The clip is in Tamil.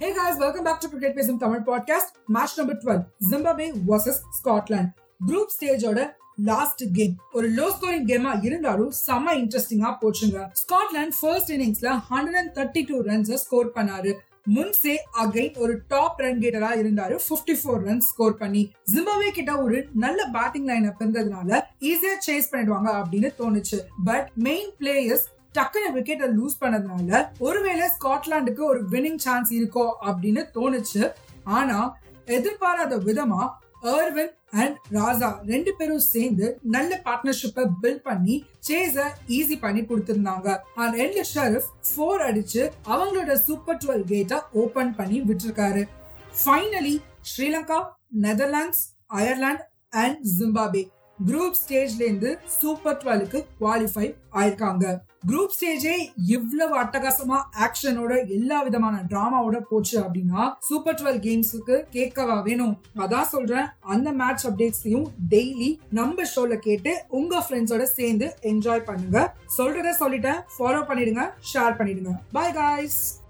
guys, welcome back to Cricket பேசும் Tamil podcast. Match number 12, Zimbabwe versus Scotland. Group ஸ்டேஜோட last game ஒரு லோ ஸ்கோரிங் கேமா இருந்தாலும் செம்ம இன்ட்ரெஸ்டிங்கா போச்சுங்க. Scotland first இன்னிங்ஸ்ல hundred and thirty two runs score பண்ணாரு. முன்சே அகைன் ஒரு டாப் ரன் கேட்டரா இருந்தாரு. 54 ஃபோர் ரன் ஸ்கோர் பண்ணி ஜிம்பாவே கிட்ட ஒரு நல்ல பேட்டிங் லைன் அப் இருந்ததுனால ஈஸியா சேஸ் பண்ணிடுவாங்க அப்படின்னு தோணுச்சு. பட் மெயின் பிளேயர்ஸ் டக்குனு விக்கெட்டை லூஸ் பண்ணதுனால ஒருவேளை ஸ்காட்லாண்டுக்கு ஒரு வின்னிங் சான்ஸ் இருக்கோ அப்படின்னு தோணுச்சு. ஆனா எதிர்பாராத விதமா அர்வின் அண்ட் ராஜா ரெண்டு பேரும் சேர்ந்து நல்ல பார்ட்னர்ஷிப்பை பில்ட் பண்ணி சேஸ ஈஸி பண்ணி கொடுத்திருந்தாங்க. ரெண்டு எல்ல ஷெரீஃப் ஃபோர் அடிச்சு அவங்களோட சூப்பர் டுவெல் கேட்டை ஓபன் பண்ணி விட்டுருக்காரு. Finally Sri Lanka Netherlands Ireland and Zimbabwe group ஸ்டேஜ்ல இருந்து சூப்பர் டுவெல்க்கு குவாலிஃபை ஆயிருக்காங்க. குரூப் ஸ்டேஜே இவ்வளவு அட்டகாசமா ஆக்ஷனோட எல்லா விதமான டிராமாவோட போச்சு அப்படின்னா சூப்பர் டுவெல் கேம்ஸுக்கு கேட்கவா வேணும்? அதான் சொல்றேன். அந்த மேட்ச் அப்டேட்ஸையும் டெய்லி நம்ம ஷோல கேட்டு உங்க ஃப்ரெண்ட்ஸோட சேர்ந்து என்ஜாய் பண்ணுங்க. சொல்றத சொல்லிட்டேன். ஃபாலோ பண்ணிடுங்க. ஷேர் பண்ணிடுங்க. Bye guys